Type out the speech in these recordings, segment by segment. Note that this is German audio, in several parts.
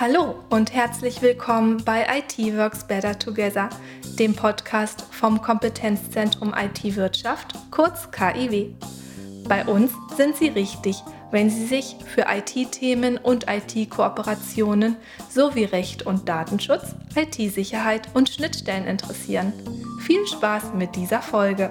Hallo und herzlich willkommen bei IT Works Better Together, dem Podcast vom Kompetenzzentrum IT-Wirtschaft, kurz KIW. Bei uns sind Sie richtig, wenn Sie sich für IT-Themen und IT-Kooperationen sowie Recht und Datenschutz, IT-Sicherheit und Schnittstellen interessieren. Viel Spaß mit dieser Folge.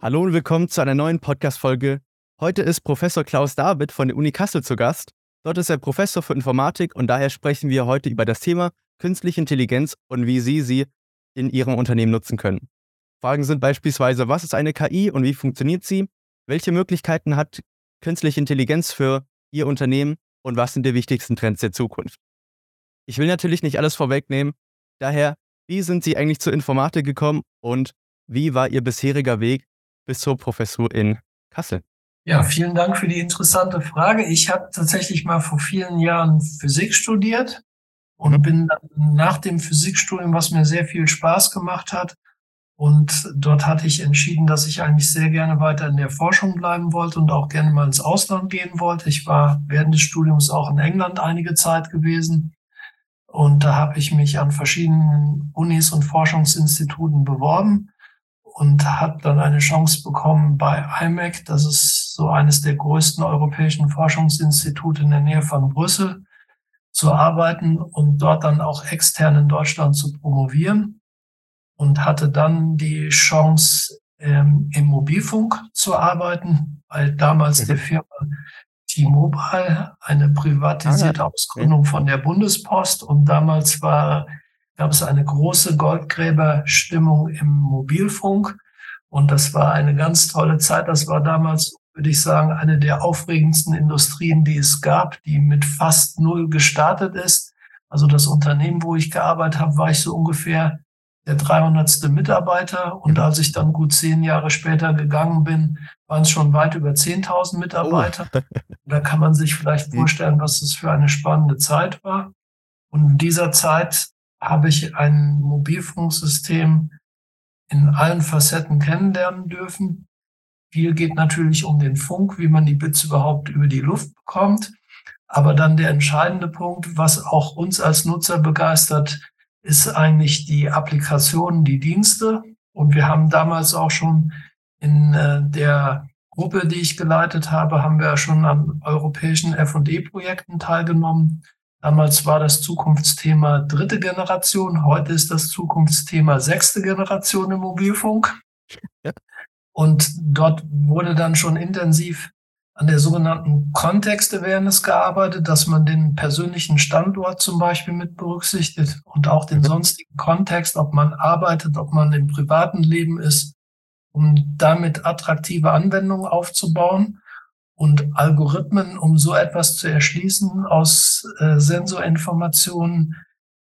Hallo und willkommen zu einer neuen Podcast-Folge. Heute ist Professor Klaus David von der Uni Kassel zu Gast. Dort ist er Professor für Informatik und daher sprechen wir heute über das Thema künstliche Intelligenz und wie Sie sie in Ihrem Unternehmen nutzen können. Fragen sind beispielsweise, was ist eine KI und wie funktioniert sie? Welche Möglichkeiten hat künstliche Intelligenz für Ihr Unternehmen und was sind die wichtigsten Trends der Zukunft? Ich will natürlich nicht alles vorwegnehmen, daher, wie sind Sie eigentlich zur Informatik gekommen und wie war Ihr bisheriger Weg bis zur Professur in Kassel? Ja, vielen Dank für die interessante Frage. Ich habe tatsächlich mal vor vielen Jahren Physik studiert und mhm. bin dann nach dem Physikstudium, was mir sehr viel Spaß gemacht hat, und dort hatte ich entschieden, dass ich eigentlich sehr gerne weiter in der Forschung bleiben wollte und auch gerne mal ins Ausland gehen wollte. Ich war während des Studiums auch in England einige Zeit gewesen. Und da habe ich mich an verschiedenen Unis und Forschungsinstituten beworben und habe dann eine Chance bekommen bei IMEC. Das ist so eines der größten europäischen Forschungsinstitute in der Nähe von Brüssel zu arbeiten und dort dann auch extern in Deutschland zu promovieren und hatte dann die Chance, ähm, im Mobilfunk zu arbeiten, weil damals mhm. der Firma T-Mobile, eine privatisierte ah, Ausgründung von der Bundespost und damals war gab es eine große Goldgräberstimmung im Mobilfunk. Und das war eine ganz tolle Zeit. Das war damals, würde ich sagen, eine der aufregendsten Industrien, die es gab, die mit fast null gestartet ist. Also das Unternehmen, wo ich gearbeitet habe, war ich so ungefähr der 300. Mitarbeiter. Und als ich dann gut zehn Jahre später gegangen bin, waren es schon weit über 10.000 Mitarbeiter. Oh. Da kann man sich vielleicht vorstellen, was das für eine spannende Zeit war. Und in dieser Zeit habe ich ein Mobilfunksystem in allen Facetten kennenlernen dürfen. Viel geht natürlich um den Funk, wie man die Bits überhaupt über die Luft bekommt. Aber dann der entscheidende Punkt, was auch uns als Nutzer begeistert, ist eigentlich die Applikation, die Dienste. Und wir haben damals auch schon in äh, der Gruppe, die ich geleitet habe, haben wir schon an europäischen F&E-Projekten teilgenommen. Damals war das Zukunftsthema dritte Generation, heute ist das Zukunftsthema sechste Generation im Mobilfunk. Ja. Und dort wurde dann schon intensiv an der sogenannten Context Awareness gearbeitet, dass man den persönlichen Standort zum Beispiel mit berücksichtigt und auch den mhm. sonstigen Kontext, ob man arbeitet, ob man im privaten Leben ist, um damit attraktive Anwendungen aufzubauen und Algorithmen, um so etwas zu erschließen aus äh, Sensorinformationen.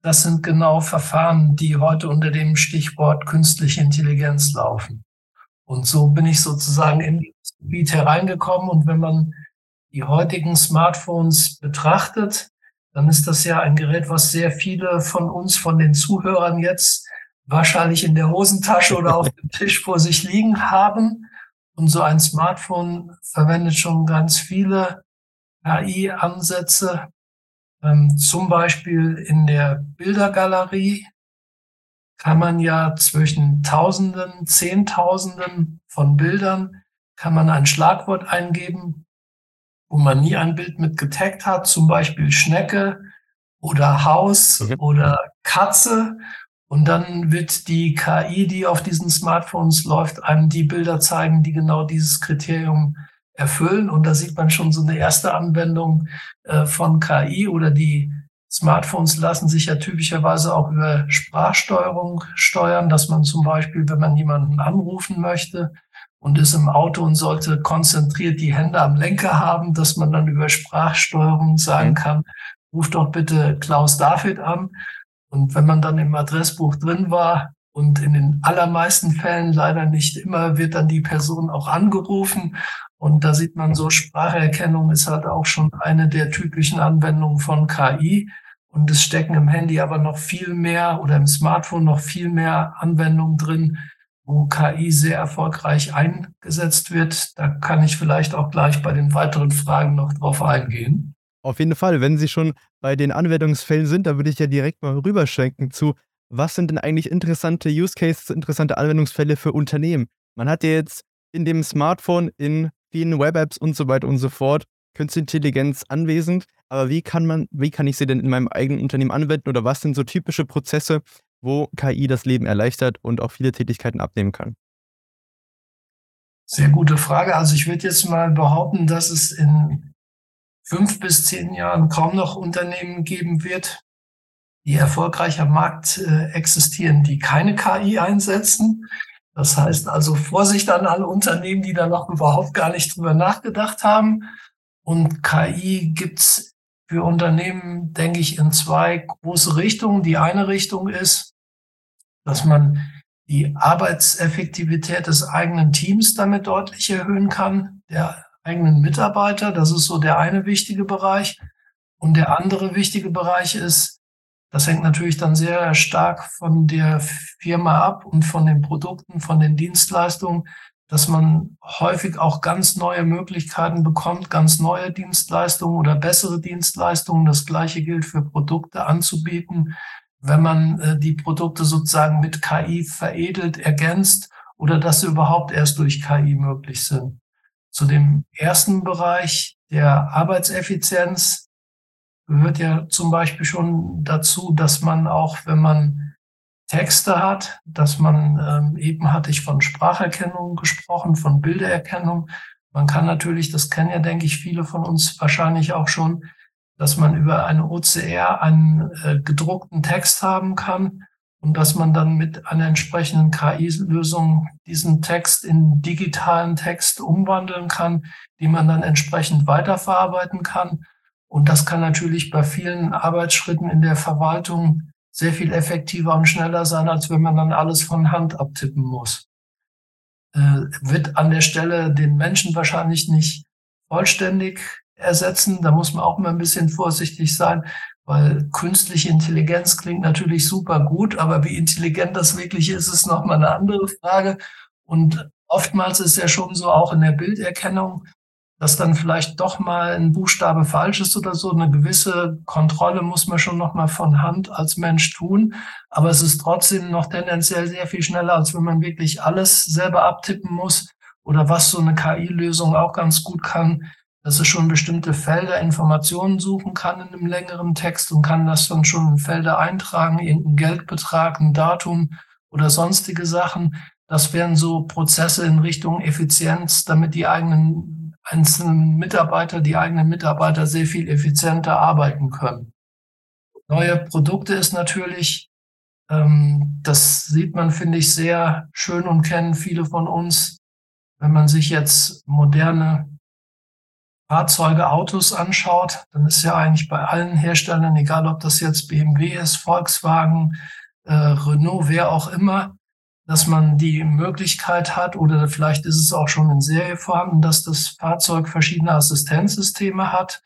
Das sind genau Verfahren, die heute unter dem Stichwort künstliche Intelligenz laufen. Und so bin ich sozusagen in das Gebiet hereingekommen. Und wenn man die heutigen Smartphones betrachtet, dann ist das ja ein Gerät, was sehr viele von uns, von den Zuhörern jetzt wahrscheinlich in der Hosentasche oder auf dem Tisch vor sich liegen haben. Und so ein Smartphone verwendet schon ganz viele KI-Ansätze, ähm, zum Beispiel in der Bildergalerie kann man ja zwischen Tausenden, Zehntausenden von Bildern kann man ein Schlagwort eingeben, wo man nie ein Bild mit getaggt hat, zum Beispiel Schnecke oder Haus okay. oder Katze. Und dann wird die KI, die auf diesen Smartphones läuft, einem die Bilder zeigen, die genau dieses Kriterium erfüllen. Und da sieht man schon so eine erste Anwendung äh, von KI oder die Smartphones lassen sich ja typischerweise auch über Sprachsteuerung steuern, dass man zum Beispiel, wenn man jemanden anrufen möchte und ist im Auto und sollte konzentriert die Hände am Lenker haben, dass man dann über Sprachsteuerung sagen kann, ruf doch bitte Klaus David an. Und wenn man dann im Adressbuch drin war und in den allermeisten Fällen leider nicht immer, wird dann die Person auch angerufen. Und da sieht man so, Spracherkennung ist halt auch schon eine der typischen Anwendungen von KI. Und es stecken im Handy aber noch viel mehr oder im Smartphone noch viel mehr Anwendungen drin, wo KI sehr erfolgreich eingesetzt wird. Da kann ich vielleicht auch gleich bei den weiteren Fragen noch drauf eingehen. Auf jeden Fall, wenn Sie schon bei den Anwendungsfällen sind, da würde ich ja direkt mal rüberschwenken zu, was sind denn eigentlich interessante Use Cases, interessante Anwendungsfälle für Unternehmen? Man hat ja jetzt in dem Smartphone, in vielen Web-Apps und so weiter und so fort Künstliche Intelligenz anwesend. Aber wie kann man, wie kann ich sie denn in meinem eigenen Unternehmen anwenden oder was sind so typische Prozesse, wo KI das Leben erleichtert und auch viele Tätigkeiten abnehmen kann? Sehr gute Frage. Also ich würde jetzt mal behaupten, dass es in fünf bis zehn Jahren kaum noch Unternehmen geben wird, die erfolgreich am Markt äh, existieren, die keine KI einsetzen. Das heißt also Vorsicht an alle Unternehmen, die da noch überhaupt gar nicht drüber nachgedacht haben. Und KI gibt's für Unternehmen, denke ich, in zwei große Richtungen. Die eine Richtung ist, dass man die Arbeitseffektivität des eigenen Teams damit deutlich erhöhen kann, der eigenen Mitarbeiter. Das ist so der eine wichtige Bereich. Und der andere wichtige Bereich ist, das hängt natürlich dann sehr stark von der Firma ab und von den Produkten, von den Dienstleistungen, dass man häufig auch ganz neue Möglichkeiten bekommt, ganz neue Dienstleistungen oder bessere Dienstleistungen. Das gleiche gilt für Produkte anzubieten, wenn man äh, die Produkte sozusagen mit KI veredelt, ergänzt oder dass sie überhaupt erst durch KI möglich sind. Zu dem ersten Bereich der Arbeitseffizienz gehört ja zum Beispiel schon dazu, dass man auch, wenn man Texte hat, dass man ähm, eben hatte ich von Spracherkennung gesprochen, von Bildererkennung. Man kann natürlich, das kennen ja, denke ich, viele von uns wahrscheinlich auch schon, dass man über eine OCR einen äh, gedruckten Text haben kann und dass man dann mit einer entsprechenden KI-Lösung diesen Text in digitalen Text umwandeln kann, die man dann entsprechend weiterverarbeiten kann und das kann natürlich bei vielen Arbeitsschritten in der Verwaltung sehr viel effektiver und schneller sein, als wenn man dann alles von Hand abtippen muss. Äh, wird an der Stelle den Menschen wahrscheinlich nicht vollständig ersetzen. Da muss man auch mal ein bisschen vorsichtig sein, weil künstliche Intelligenz klingt natürlich super gut, aber wie intelligent das wirklich ist, ist nochmal eine andere Frage. Und oftmals ist ja schon so auch in der Bilderkennung, dass dann vielleicht doch mal ein Buchstabe falsch ist oder so. Eine gewisse Kontrolle muss man schon noch mal von Hand als Mensch tun. Aber es ist trotzdem noch tendenziell sehr viel schneller, als wenn man wirklich alles selber abtippen muss. Oder was so eine KI-Lösung auch ganz gut kann, dass es schon bestimmte Felder Informationen suchen kann in einem längeren Text und kann das dann schon in Felder eintragen, irgendeinen Geldbetrag, ein Datum oder sonstige Sachen. Das wären so Prozesse in Richtung Effizienz, damit die eigenen einzelnen Mitarbeiter, die eigenen Mitarbeiter sehr viel effizienter arbeiten können. Neue Produkte ist natürlich, ähm, das sieht man, finde ich, sehr schön und kennen viele von uns, wenn man sich jetzt moderne Fahrzeuge, Autos anschaut, dann ist ja eigentlich bei allen Herstellern, egal ob das jetzt BMW ist, Volkswagen, äh, Renault, wer auch immer, dass man die Möglichkeit hat, oder vielleicht ist es auch schon in Serie vorhanden, dass das Fahrzeug verschiedene Assistenzsysteme hat,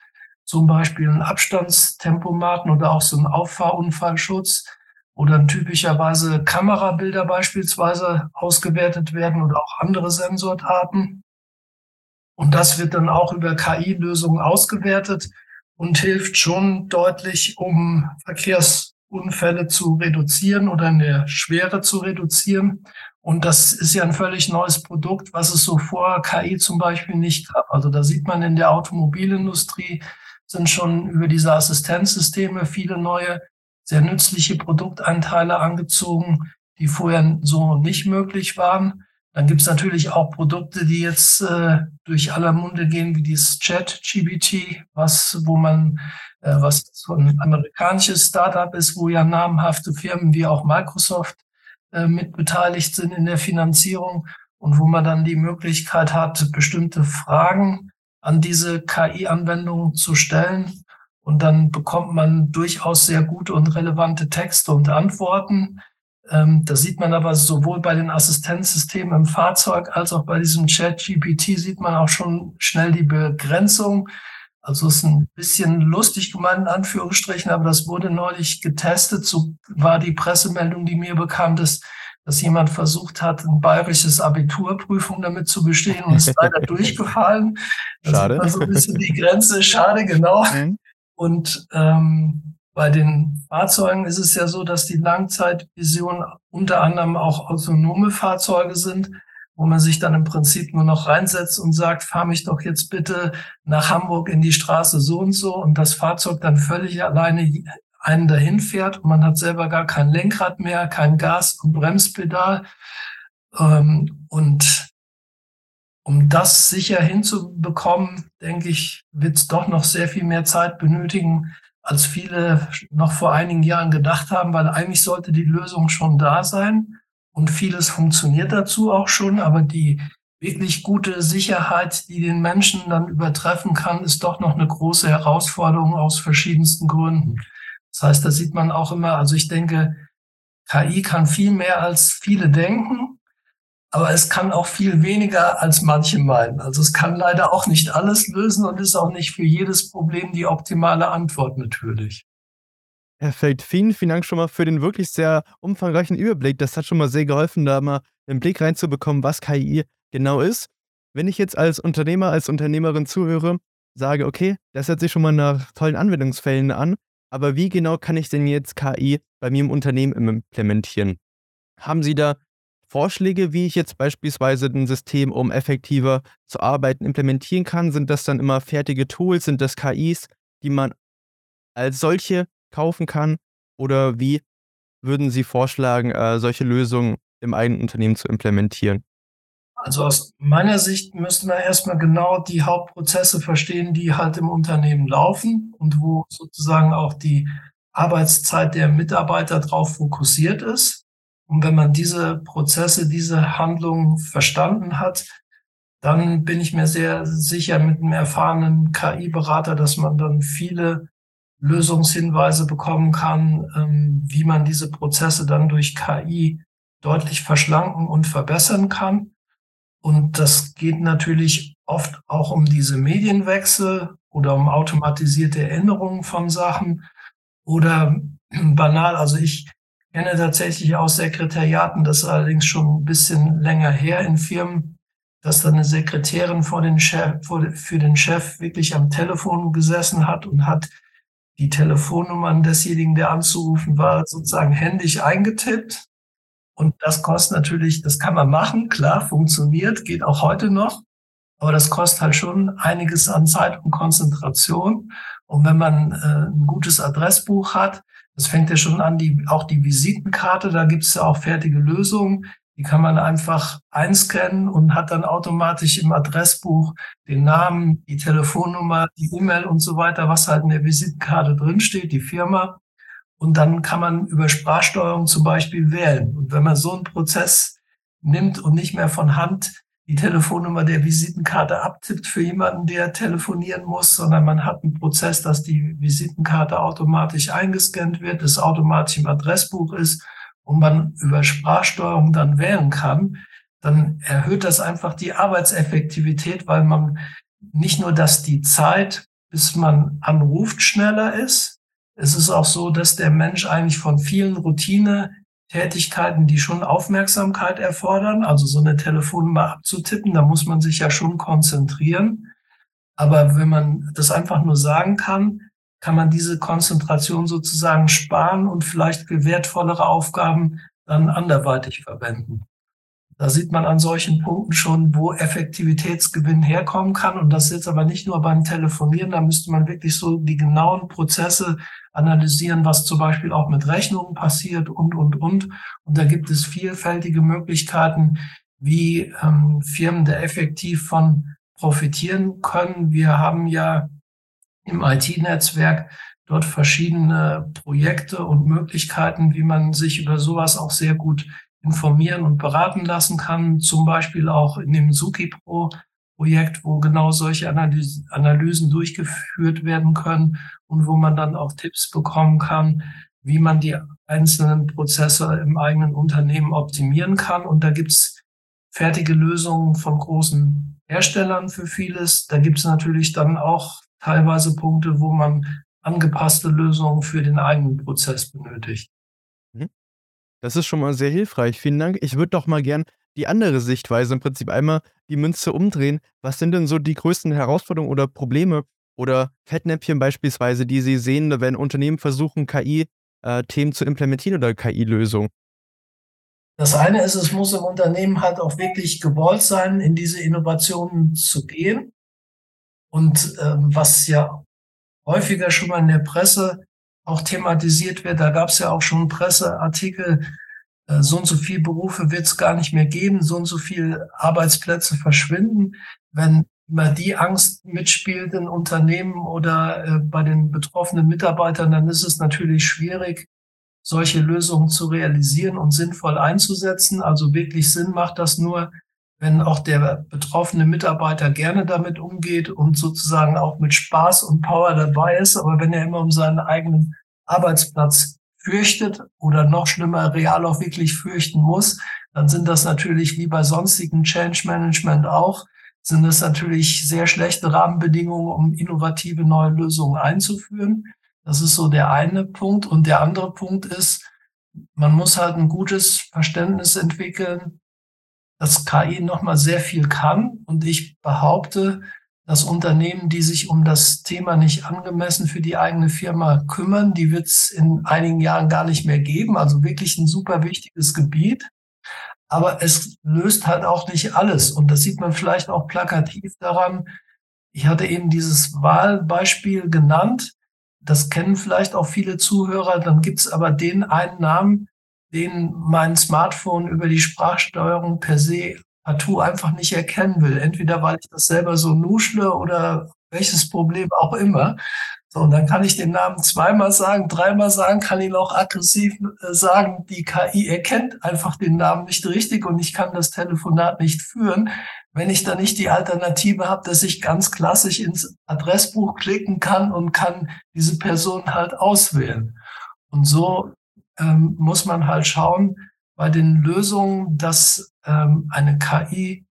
zum Beispiel einen Abstandstempomaten oder auch so einen Auffahrunfallschutz oder typischerweise Kamerabilder beispielsweise ausgewertet werden oder auch andere Sensordaten. Und das wird dann auch über KI-Lösungen ausgewertet und hilft schon deutlich, um Verkehrs Unfälle zu reduzieren oder in der Schwere zu reduzieren. Und das ist ja ein völlig neues Produkt, was es so vor KI zum Beispiel nicht gab. Also da sieht man in der Automobilindustrie sind schon über diese Assistenzsysteme viele neue, sehr nützliche Produktanteile angezogen, die vorher so nicht möglich waren. Dann gibt es natürlich auch Produkte, die jetzt äh, durch aller Munde gehen, wie dieses Chat-GBT, was, wo man, was so ein amerikanisches Startup ist, wo ja namhafte Firmen wie auch Microsoft äh, mit beteiligt sind in der Finanzierung und wo man dann die Möglichkeit hat, bestimmte Fragen an diese KI-Anwendungen zu stellen. Und dann bekommt man durchaus sehr gute und relevante Texte und Antworten ähm, da sieht man aber sowohl bei den Assistenzsystemen im Fahrzeug als auch bei diesem Chat-GPT sieht man auch schon schnell die Begrenzung. Also es ist ein bisschen lustig gemeint in Anführungsstrichen, aber das wurde neulich getestet. So war die Pressemeldung, die mir bekam, dass, dass jemand versucht hat, ein bayerisches Abiturprüfung damit zu bestehen und ist leider durchgefallen. Das Schade. war so ein bisschen die Grenze. Schade, genau. Mhm. Und ähm, bei den Fahrzeugen ist es ja so, dass die Langzeitvision unter anderem auch autonome Fahrzeuge sind, wo man sich dann im Prinzip nur noch reinsetzt und sagt, fahr mich doch jetzt bitte nach Hamburg in die Straße so und so und das Fahrzeug dann völlig alleine einen dahin fährt und man hat selber gar kein Lenkrad mehr, kein Gas- und Bremspedal. Ähm, und um das sicher hinzubekommen, denke ich, wird es doch noch sehr viel mehr Zeit benötigen, als viele noch vor einigen Jahren gedacht haben, weil eigentlich sollte die Lösung schon da sein und vieles funktioniert dazu auch schon, aber die wirklich gute Sicherheit, die den Menschen dann übertreffen kann, ist doch noch eine große Herausforderung aus verschiedensten Gründen. Das heißt, da sieht man auch immer, also ich denke, KI kann viel mehr als viele denken, aber es kann auch viel weniger als manche meinen. Also es kann leider auch nicht alles lösen und ist auch nicht für jedes Problem die optimale Antwort natürlich. Perfekt. Vielen, vielen Dank schon mal für den wirklich sehr umfangreichen Überblick. Das hat schon mal sehr geholfen, da mal einen Blick reinzubekommen, was KI genau ist. Wenn ich jetzt als Unternehmer, als Unternehmerin zuhöre, sage, okay, das hört sich schon mal nach tollen Anwendungsfällen an, aber wie genau kann ich denn jetzt KI bei mir im Unternehmen implementieren? Haben Sie da Vorschläge, wie ich jetzt beispielsweise ein System, um effektiver zu arbeiten, implementieren kann? Sind das dann immer fertige Tools? Sind das KIs, die man als solche kaufen kann? Oder wie würden Sie vorschlagen, äh, solche Lösungen im eigenen Unternehmen zu implementieren? Also aus meiner Sicht müssten wir erstmal genau die Hauptprozesse verstehen, die halt im Unternehmen laufen und wo sozusagen auch die Arbeitszeit der Mitarbeiter drauf fokussiert ist. Und wenn man diese Prozesse, diese Handlungen verstanden hat, dann bin ich mir sehr sicher mit einem erfahrenen KI-Berater, dass man dann viele Lösungshinweise bekommen kann, ähm, wie man diese Prozesse dann durch KI deutlich verschlanken und verbessern kann. Und das geht natürlich oft auch um diese Medienwechsel oder um automatisierte Änderungen von Sachen oder banal. Also ich kenne tatsächlich aus Sekretariaten, das allerdings schon ein bisschen länger her in Firmen, dass da eine Sekretärin vor den Chef, vor, für den Chef wirklich am Telefon gesessen hat und hat die Telefonnummern desjenigen, der anzurufen war, sozusagen händisch eingetippt und das kostet natürlich, das kann man machen, klar, funktioniert, geht auch heute noch. Aber das kostet halt schon einiges an Zeit und Konzentration. Und wenn man äh, ein gutes Adressbuch hat, das fängt ja schon an, die, auch die Visitenkarte, da gibt es ja auch fertige Lösungen. Die kann man einfach einscannen und hat dann automatisch im Adressbuch den Namen, die Telefonnummer, die E-Mail und so weiter, was halt in der Visitenkarte drinsteht, die Firma. Und dann kann man über Sprachsteuerung zum Beispiel wählen. Und wenn man so einen Prozess nimmt und nicht mehr von Hand die Telefonnummer der Visitenkarte abtippt für jemanden, der telefonieren muss, sondern man hat einen Prozess, dass die Visitenkarte automatisch eingescannt wird, es automatisch im Adressbuch ist und man über Sprachsteuerung dann wählen kann, dann erhöht das einfach die Arbeitseffektivität, weil man nicht nur, dass die Zeit, bis man anruft, schneller ist, es ist auch so, dass der Mensch eigentlich von vielen Routine-Tätigkeiten, die schon Aufmerksamkeit erfordern, also so eine Telefonnummer abzutippen, da muss man sich ja schon konzentrieren. Aber wenn man das einfach nur sagen kann, kann man diese Konzentration sozusagen sparen und vielleicht für wertvollere Aufgaben dann anderweitig verwenden. Da sieht man an solchen Punkten schon, wo Effektivitätsgewinn herkommen kann. Und das ist jetzt aber nicht nur beim Telefonieren, da müsste man wirklich so die genauen Prozesse analysieren, was zum Beispiel auch mit Rechnungen passiert und, und, und. Und da gibt es vielfältige Möglichkeiten, wie ähm, Firmen da effektiv von profitieren können. Wir haben ja im IT-Netzwerk dort verschiedene Projekte und Möglichkeiten, wie man sich über sowas auch sehr gut informieren und beraten lassen kann. Zum Beispiel auch in dem Suki Pro Projekt, wo genau solche Analysen, durchgeführt werden können und wo man dann auch Tipps bekommen kann, wie man die einzelnen Prozesse im eigenen Unternehmen optimieren kann. Und da gibt's fertige Lösungen von großen Herstellern für vieles. Da gibt's natürlich dann auch teilweise Punkte, wo man angepasste Lösungen für den eigenen Prozess benötigt. Mhm. Das ist schon mal sehr hilfreich. Vielen Dank. Ich würde doch mal gern die andere Sichtweise im Prinzip einmal die Münze umdrehen. Was sind denn so die größten Herausforderungen oder Probleme, oder Fettnäpfchen beispielsweise, die Sie sehen, wenn Unternehmen versuchen, KI-Themen äh, zu implementieren oder KI-Lösungen? Das eine ist, es muss im Unternehmen halt auch wirklich gewollt sein, in diese Innovationen zu gehen. Und ähm, was ja häufiger schon mal in der Presse auch thematisiert wird, da gab es ja auch schon Presseartikel, äh, so und so viele Berufe wird es gar nicht mehr geben, so und so viele Arbeitsplätze verschwinden. Wenn immer die Angst mitspielt in Unternehmen oder äh, bei den betroffenen Mitarbeitern, dann ist es natürlich schwierig, solche Lösungen zu realisieren und sinnvoll einzusetzen. Also wirklich Sinn macht das nur, wenn auch der betroffene Mitarbeiter gerne damit umgeht und sozusagen auch mit Spaß und Power dabei ist. Aber wenn er immer um seinen eigenen Arbeitsplatz fürchtet oder noch schlimmer real auch wirklich fürchten muss, dann sind das natürlich wie bei sonstigen Change Management auch, sind das natürlich sehr schlechte Rahmenbedingungen, um innovative neue Lösungen einzuführen. Das ist so der eine Punkt. Und der andere Punkt ist, man muss halt ein gutes Verständnis entwickeln, dass KI nochmal sehr viel kann. Und ich behaupte, dass Unternehmen, die sich um das Thema nicht angemessen für die eigene Firma kümmern, die wird es in einigen Jahren gar nicht mehr geben. Also wirklich ein super wichtiges Gebiet. Aber es löst halt auch nicht alles. Und das sieht man vielleicht auch plakativ daran. Ich hatte eben dieses Wahlbeispiel genannt das kennen vielleicht auch viele Zuhörer. Dann gibt es aber den einen Namen, den mein Smartphone über die Sprachsteuerung per se partout einfach nicht erkennen will. Entweder weil ich das selber so nuschle oder welches Problem auch immer. So, und dann kann ich den Namen zweimal sagen, dreimal sagen, kann ihn auch aggressiv äh, sagen. Die KI erkennt einfach den Namen nicht richtig und ich kann das Telefonat nicht führen, wenn ich da nicht die Alternative habe, dass ich ganz klassisch ins Adressbuch klicken kann und kann diese Person halt auswählen. Und so ähm, muss man halt schauen bei den Lösungen, dass ähm, eine KI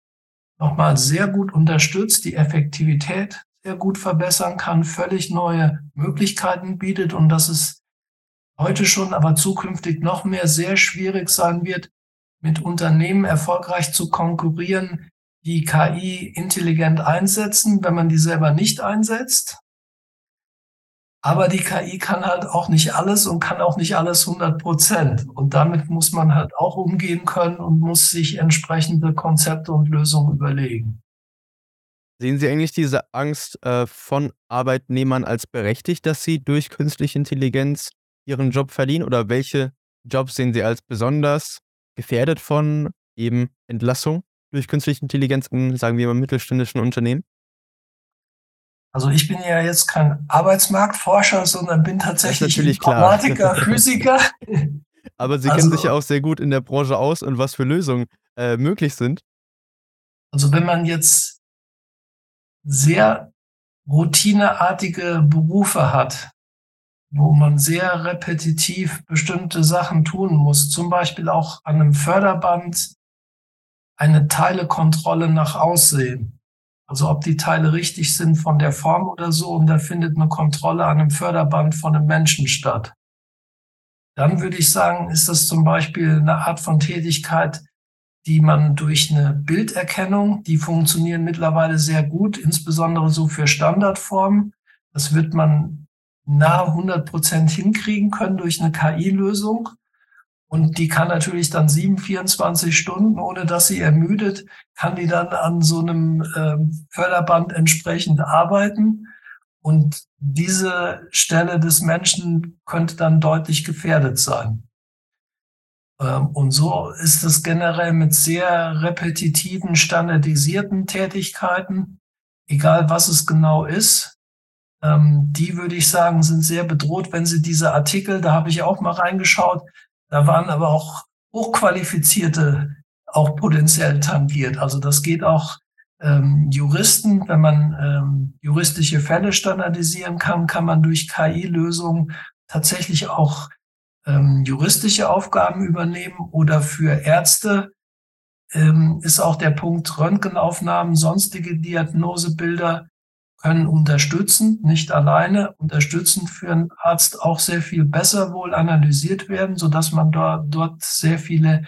nochmal sehr gut unterstützt, die Effektivität sehr gut verbessern kann, völlig neue Möglichkeiten bietet und dass es heute schon, aber zukünftig noch mehr sehr schwierig sein wird, mit Unternehmen erfolgreich zu konkurrieren, die KI intelligent einsetzen, wenn man die selber nicht einsetzt. Aber die KI kann halt auch nicht alles und kann auch nicht alles 100 Prozent. Und damit muss man halt auch umgehen können und muss sich entsprechende Konzepte und Lösungen überlegen. Sehen Sie eigentlich diese Angst äh, von Arbeitnehmern als berechtigt, dass sie durch künstliche Intelligenz ihren Job verlieren? Oder welche Jobs sehen Sie als besonders gefährdet von eben Entlassung durch künstliche Intelligenz in, sagen wir mal, mittelständischen Unternehmen? Also ich bin ja jetzt kein Arbeitsmarktforscher, sondern bin tatsächlich Informatiker, Physiker. Aber Sie also, kennen sich ja auch sehr gut in der Branche aus und was für Lösungen äh, möglich sind. Also wenn man jetzt sehr routineartige Berufe hat, wo man sehr repetitiv bestimmte Sachen tun muss, zum Beispiel auch an einem Förderband eine Teilekontrolle nach Aussehen. Also ob die Teile richtig sind von der Form oder so, und da findet eine Kontrolle an einem Förderband von einem Menschen statt. Dann würde ich sagen, ist das zum Beispiel eine Art von Tätigkeit, die man durch eine Bilderkennung, die funktionieren mittlerweile sehr gut, insbesondere so für Standardformen. Das wird man nahe 100 Prozent hinkriegen können durch eine KI-Lösung. Und die kann natürlich dann 7, 24 Stunden, ohne dass sie ermüdet, kann die dann an so einem äh, Förderband entsprechend arbeiten. Und diese Stelle des Menschen könnte dann deutlich gefährdet sein. Ähm, und so ist es generell mit sehr repetitiven, standardisierten Tätigkeiten, egal was es genau ist. Ähm, die würde ich sagen, sind sehr bedroht, wenn Sie diese Artikel, da habe ich auch mal reingeschaut, da waren aber auch hochqualifizierte auch potenziell tangiert. Also das geht auch ähm, Juristen, wenn man ähm, juristische Fälle standardisieren kann, kann man durch KI-Lösungen tatsächlich auch ähm, juristische Aufgaben übernehmen oder für Ärzte ähm, ist auch der Punkt Röntgenaufnahmen, sonstige Diagnosebilder können unterstützen, nicht alleine, unterstützen für einen Arzt auch sehr viel besser wohl analysiert werden, so dass man dort, dort sehr viele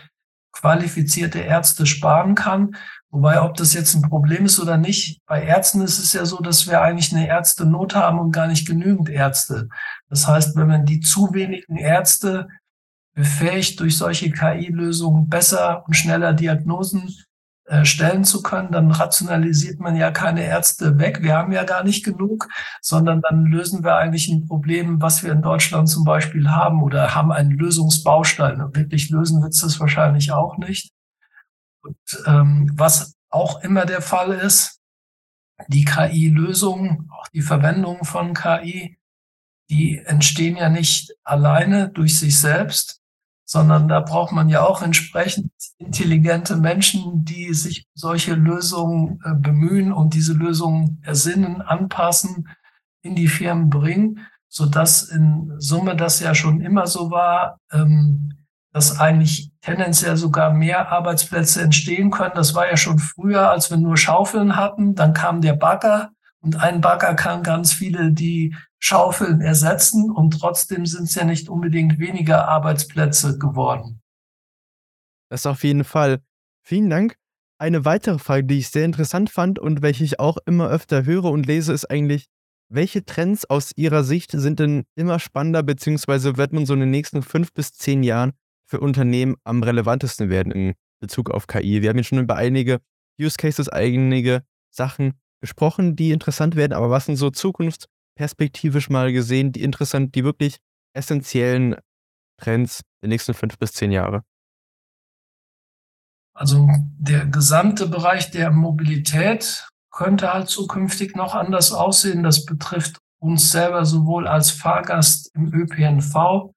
qualifizierte Ärzte sparen kann. Wobei, ob das jetzt ein Problem ist oder nicht, bei Ärzten ist es ja so, dass wir eigentlich eine Ärzte-Not haben und gar nicht genügend Ärzte. Das heißt, wenn man die zu wenigen Ärzte befähigt, durch solche KI-Lösungen besser und schneller Diagnosen stellen zu können, dann rationalisiert man ja keine Ärzte weg. Wir haben ja gar nicht genug, sondern dann lösen wir eigentlich ein Problem, was wir in Deutschland zum Beispiel haben oder haben einen Lösungsbaustein. Und wirklich lösen wird es wahrscheinlich auch nicht. Und ähm, was auch immer der Fall ist, die KI-Lösungen, auch die Verwendung von KI, die entstehen ja nicht alleine durch sich selbst, sondern da braucht man ja auch entsprechend intelligente Menschen, die sich solche Lösungen äh, bemühen und diese Lösungen ersinnen, anpassen, in die Firmen bringen, so dass in Summe das ja schon immer so war, ähm, dass eigentlich tendenziell sogar mehr Arbeitsplätze entstehen können. Das war ja schon früher, als wir nur Schaufeln hatten. Dann kam der Bagger und ein Bagger kann ganz viele, die Schaufeln ersetzen und trotzdem sind es ja nicht unbedingt weniger Arbeitsplätze geworden. Das auf jeden Fall. Vielen Dank. Eine weitere Frage, die ich sehr interessant fand und welche ich auch immer öfter höre und lese, ist eigentlich, welche Trends aus Ihrer Sicht sind denn immer spannender, beziehungsweise wird man so in den nächsten fünf bis zehn Jahren für Unternehmen am relevantesten werden in Bezug auf KI? Wir haben ja schon über einige Use Cases, einige Sachen gesprochen, die interessant werden, aber was sind so Zukunfts- perspektivisch mal gesehen die interessant, die wirklich essentiellen Trends der nächsten fünf bis zehn Jahre? Also der gesamte Bereich der Mobilität könnte halt zukünftig noch anders aussehen. Das betrifft uns selber sowohl als Fahrgast im ÖPNV,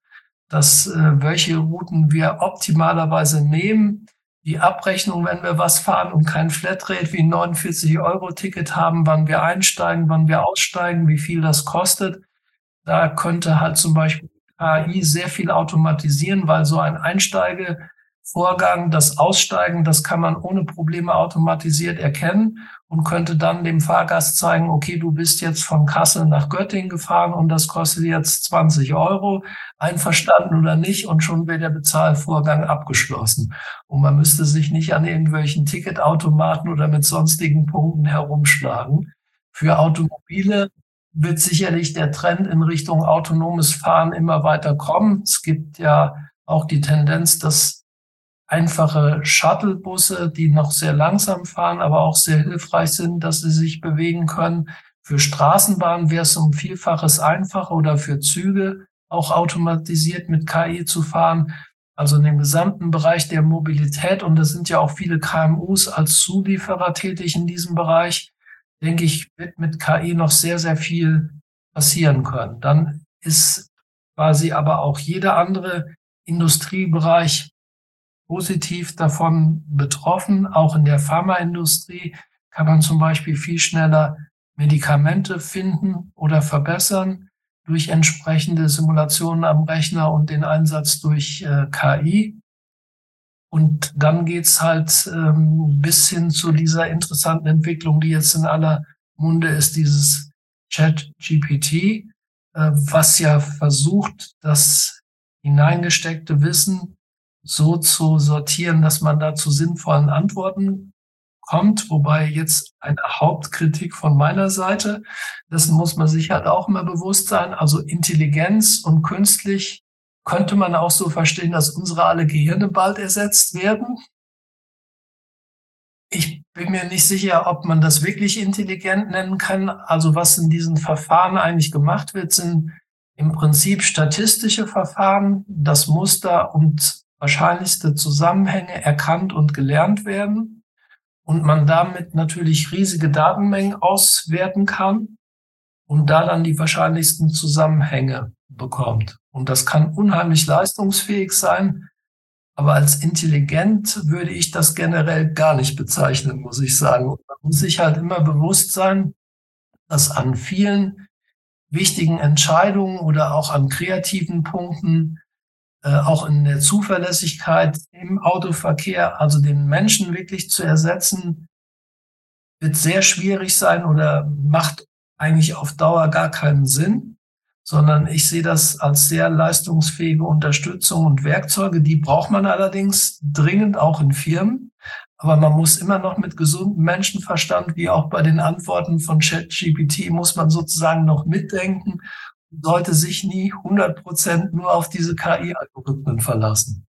dass äh, welche Routen wir optimalerweise nehmen, die Abrechnung, wenn wir was fahren und kein Flatrate wie ein 49-Euro-Ticket haben, wann wir einsteigen, wann wir aussteigen, wie viel das kostet. Da könnte halt zum Beispiel AI sehr viel automatisieren, weil so ein Einsteigevorgang, das Aussteigen, das kann man ohne Probleme automatisiert erkennen und könnte dann dem Fahrgast zeigen, okay, du bist jetzt von Kassel nach Göttingen gefahren und das kostet jetzt 20 Euro, einverstanden oder nicht, und schon wäre der Bezahlvorgang abgeschlossen. Und man müsste sich nicht an irgendwelchen Ticketautomaten oder mit sonstigen Punkten herumschlagen. Für Automobile wird sicherlich der Trend in Richtung autonomes Fahren immer weiter kommen. Es gibt ja auch die Tendenz, dass einfache Shuttlebusse, die noch sehr langsam fahren, aber auch sehr hilfreich sind, dass sie sich bewegen können. Für Straßenbahnen wäre es um Vielfaches einfacher oder für Züge auch automatisiert mit KI zu fahren. Also in dem gesamten Bereich der Mobilität, und es sind ja auch viele KMUs als Zulieferer tätig in diesem Bereich, denke ich, wird mit KI noch sehr, sehr viel passieren können. Dann ist quasi aber auch jeder andere Industriebereich positiv davon betroffen. Auch in der Pharmaindustrie kann man zum Beispiel viel schneller Medikamente finden oder verbessern durch entsprechende Simulationen am Rechner und den Einsatz durch äh, KI. Und dann geht's halt ähm, bis hin zu dieser interessanten Entwicklung, die jetzt in aller Munde ist, dieses Chat-GPT, äh, was ja versucht, das hineingesteckte Wissen so zu sortieren, dass man da zu sinnvollen Antworten kommt. Wobei jetzt eine Hauptkritik von meiner Seite, dessen muss man sich halt auch immer bewusst sein. Also Intelligenz und künstlich könnte man auch so verstehen, dass unsere alle Gehirne bald ersetzt werden. Ich bin mir nicht sicher, ob man das wirklich intelligent nennen kann. Also was in diesen Verfahren eigentlich gemacht wird, sind im Prinzip statistische Verfahren, das Muster und wahrscheinlichste Zusammenhänge erkannt und gelernt werden und man damit natürlich riesige Datenmengen auswerten kann und da dann die wahrscheinlichsten Zusammenhänge bekommt. Und das kann unheimlich leistungsfähig sein, aber als intelligent würde ich das generell gar nicht bezeichnen, muss ich sagen. Und man muss sich halt immer bewusst sein, dass an vielen wichtigen Entscheidungen oder auch an kreativen Punkten auch in der Zuverlässigkeit im Autoverkehr, also den Menschen wirklich zu ersetzen, wird sehr schwierig sein oder macht eigentlich auf Dauer gar keinen Sinn. sondern ich sehe das als sehr leistungsfähige Unterstützung und Werkzeuge. Die braucht man allerdings dringend auch in Firmen. Aber man muss immer noch mit gesundem Menschenverstand, wie auch bei den Antworten von ChatGPT, muss man sozusagen noch mitdenken, sollte sich nie 100 Prozent nur auf diese KI-Algorithmen verlassen.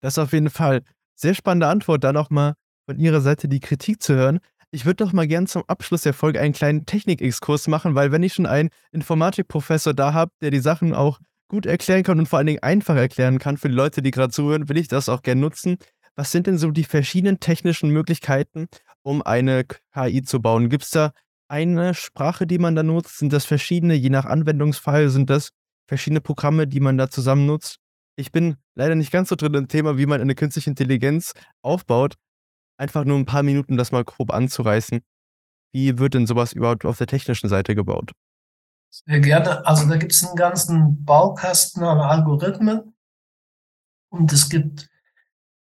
Das ist auf jeden Fall sehr spannende Antwort, da nochmal von Ihrer Seite die Kritik zu hören. Ich würde doch mal gern zum Abschluss der Folge einen kleinen Technik-Exkurs machen, weil wenn ich schon einen Informatikprofessor da habe, der die Sachen auch gut erklären kann und vor allen Dingen einfach erklären kann für die Leute, die gerade zuhören, will ich das auch gern nutzen. Was sind denn so die verschiedenen technischen Möglichkeiten, um eine KI zu bauen? Gibt es da eine Sprache, die man da nutzt? Sind das verschiedene, je nach Anwendungsfall? Sind das verschiedene Programme, die man da zusammen nutzt? Ich bin leider nicht ganz so drin im Thema, wie man eine künstliche Intelligenz aufbaut. Einfach nur ein paar Minuten das mal grob anzureißen. Wie wird denn sowas überhaupt auf der technischen Seite gebaut? Sehr gerne. Also da gibt es einen ganzen Baukasten an Algorithmen. Und es gibt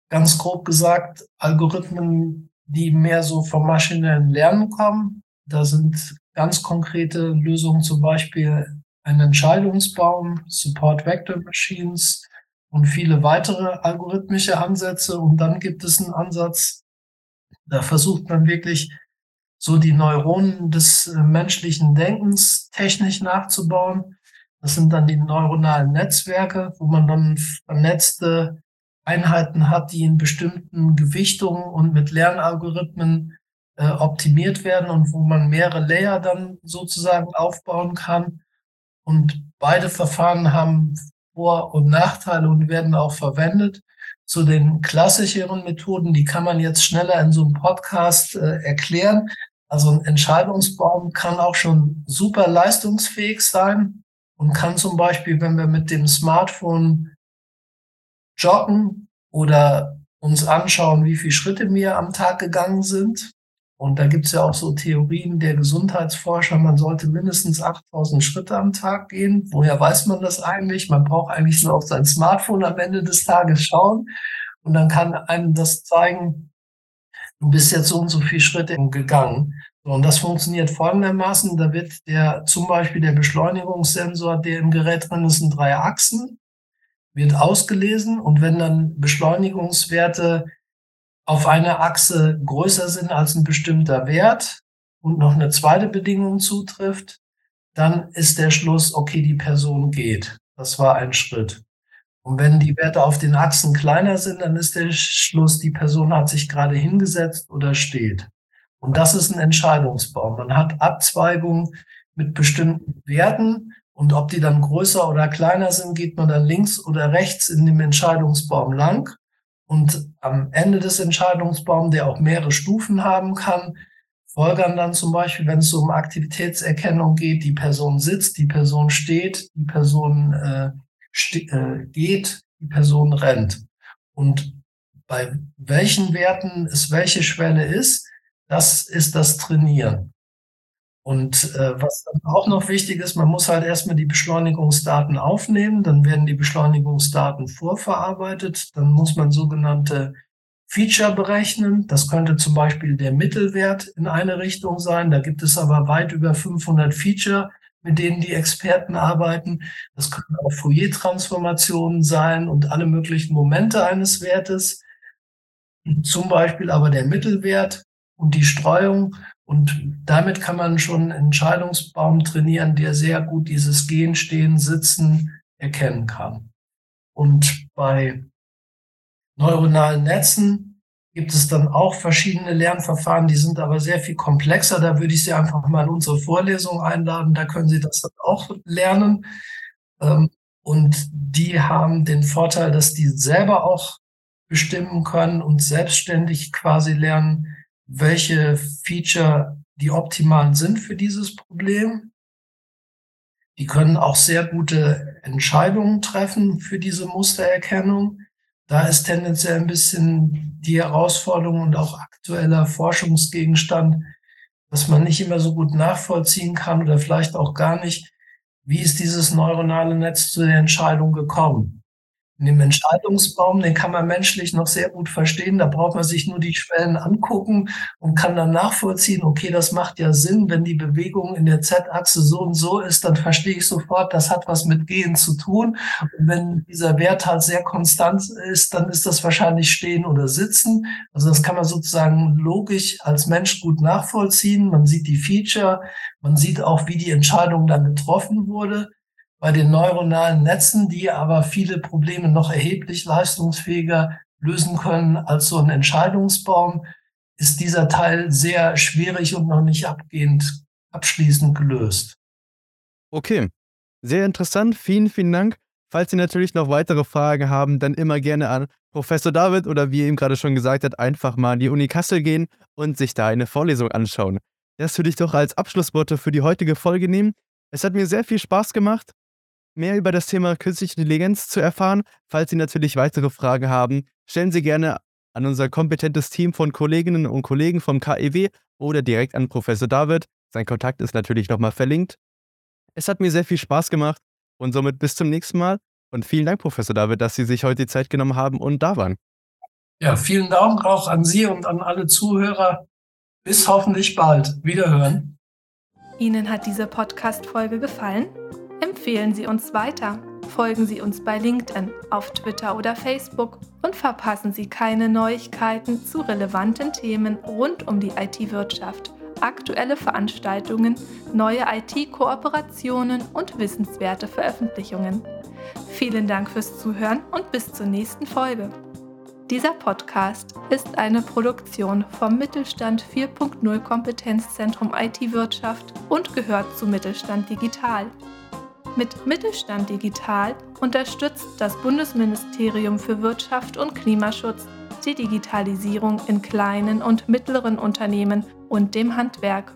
ganz grob gesagt Algorithmen, die mehr so vom maschinellen Lernen kommen. Da sind ganz konkrete Lösungen, zum Beispiel ein Entscheidungsbaum, Support Vector Machines und viele weitere algorithmische Ansätze. Und dann gibt es einen Ansatz, da versucht man wirklich so die Neuronen des äh, menschlichen Denkens technisch nachzubauen. Das sind dann die neuronalen Netzwerke, wo man dann vernetzte Einheiten hat, die in bestimmten Gewichtungen und mit Lernalgorithmen äh, optimiert werden und wo man mehrere Layer dann sozusagen aufbauen kann. Und beide Verfahren haben Vor- und Nachteile und werden auch verwendet. Zu den klassischeren Methoden, die kann man jetzt schneller in so einem Podcast äh, erklären. Also ein Entscheidungsbaum kann auch schon super leistungsfähig sein und kann zum Beispiel, wenn wir mit dem Smartphone joggen oder uns anschauen, wie viele Schritte wir am Tag gegangen sind. Und da gibt es ja auch so Theorien der Gesundheitsforscher, man sollte mindestens 8000 Schritte am Tag gehen. Woher weiß man das eigentlich? Man braucht eigentlich nur auf sein Smartphone am Ende des Tages schauen. Und dann kann einem das zeigen, du bist jetzt so und so viele Schritte gegangen. und das funktioniert folgendermaßen. Da wird der, zum Beispiel der Beschleunigungssensor, der im Gerät drin ist, in drei Achsen wird ausgelesen und wenn dann Beschleunigungswerte auf einer Achse größer sind als ein bestimmter Wert und noch eine zweite Bedingung zutrifft, dann ist der Schluss, okay, die Person geht. Das war ein Schritt. Und wenn die Werte auf den Achsen kleiner sind, dann ist der Schluss, die Person hat sich gerade hingesetzt oder steht. Und das ist ein Entscheidungsbaum. Man hat Abzweigungen mit bestimmten Werten und ob die dann größer oder kleiner sind, geht man dann links oder rechts in dem Entscheidungsbaum lang. Und am Ende des Entscheidungsbaums, der auch mehrere Stufen haben kann, folgern dann zum Beispiel, wenn es um Aktivitätserkennung geht, die Person sitzt, die Person steht, die Person äh, ste äh, geht, die Person rennt. Und bei welchen Werten es welche Schwelle ist, das ist das Trainieren. Und äh, was dann auch noch wichtig ist, man muss halt erstmal die Beschleunigungsdaten aufnehmen, dann werden die Beschleunigungsdaten vorverarbeitet, dann muss man sogenannte Feature berechnen. Das könnte zum Beispiel der Mittelwert in eine Richtung sein. Da gibt es aber weit über 500 Feature, mit denen die Experten arbeiten. Das können auch Fourier-Transformationen sein und alle möglichen Momente eines Wertes. Zum Beispiel aber der Mittelwert und die Streuung und damit kann man schon einen Entscheidungsbaum trainieren, der sehr gut dieses Gehen, Stehen, Sitzen erkennen kann. Und bei neuronalen Netzen gibt es dann auch verschiedene Lernverfahren, die sind aber sehr viel komplexer. Da würde ich Sie einfach mal in unsere Vorlesung einladen. Da können Sie das dann auch lernen. Ähm, und die haben den Vorteil, dass die selber auch bestimmen können und selbstständig quasi lernen, welche Feature die optimalen sind für dieses Problem. Die können auch sehr gute Entscheidungen treffen für diese Mustererkennung. Da ist tendenziell ein bisschen die Herausforderung und auch aktueller Forschungsgegenstand, dass man nicht immer so gut nachvollziehen kann oder vielleicht auch gar nicht, wie ist dieses neuronale Netz zu der Entscheidung gekommen. In dem Entscheidungsbaum, den kann man menschlich noch sehr gut verstehen. Da braucht man sich nur die Schwellen angucken und kann dann nachvollziehen, okay, das macht ja Sinn, wenn die Bewegung in der Z-Achse so und so ist, dann verstehe ich sofort, das hat was mit Gehen zu tun. Und wenn dieser Wert halt sehr konstant ist, dann ist das wahrscheinlich Stehen oder Sitzen. Also das kann man sozusagen logisch als Mensch gut nachvollziehen. Man sieht die Feature, man sieht auch, wie die Entscheidung dann getroffen wurde bei den neuronalen Netzen, die aber viele Probleme noch erheblich leistungsfähiger lösen können als so ein Entscheidungsbaum, ist dieser Teil sehr schwierig und noch nicht abgehend abschließend gelöst. Okay, sehr interessant. Vielen, vielen Dank. Falls Sie natürlich noch weitere Fragen haben, dann immer gerne an Professor David oder wie er eben gerade schon gesagt hat, einfach mal an die Uni Kassel gehen und sich da eine Vorlesung anschauen. Das würde ich doch als Abschlussworte für die heutige Folge nehmen. Es hat mir sehr viel Spaß gemacht mehr über das Thema künstliche Intelligenz zu erfahren. Falls Sie natürlich weitere Fragen haben, stellen Sie gerne an unser kompetentes Team von Kolleginnen und Kollegen vom KEW oder direkt an Professor David. Sein Kontakt ist natürlich nochmal verlinkt. Es hat mir sehr viel Spaß gemacht und somit bis zum nächsten Mal. Und vielen Dank, Professor David, dass Sie sich heute die Zeit genommen haben und da waren. Ja, vielen Dank auch an Sie und an alle Zuhörer. Bis hoffentlich bald. Wiederhören. Ihnen hat diese Podcast-Folge gefallen? Empfehlen Sie uns weiter, folgen Sie uns bei LinkedIn, auf Twitter oder Facebook und verpassen Sie keine Neuigkeiten zu relevanten Themen rund um die IT-Wirtschaft, aktuelle Veranstaltungen, neue IT-Kooperationen und wissenswerte Veröffentlichungen. Vielen Dank fürs Zuhören und bis zur nächsten Folge. Dieser Podcast ist eine Produktion vom Mittelstand 4.0 Kompetenzzentrum IT-Wirtschaft und gehört zu Mittelstand Digital. Mit Mittelstand Digital unterstützt das Bundesministerium für Wirtschaft und Klimaschutz die Digitalisierung in kleinen und mittleren Unternehmen und dem Handwerk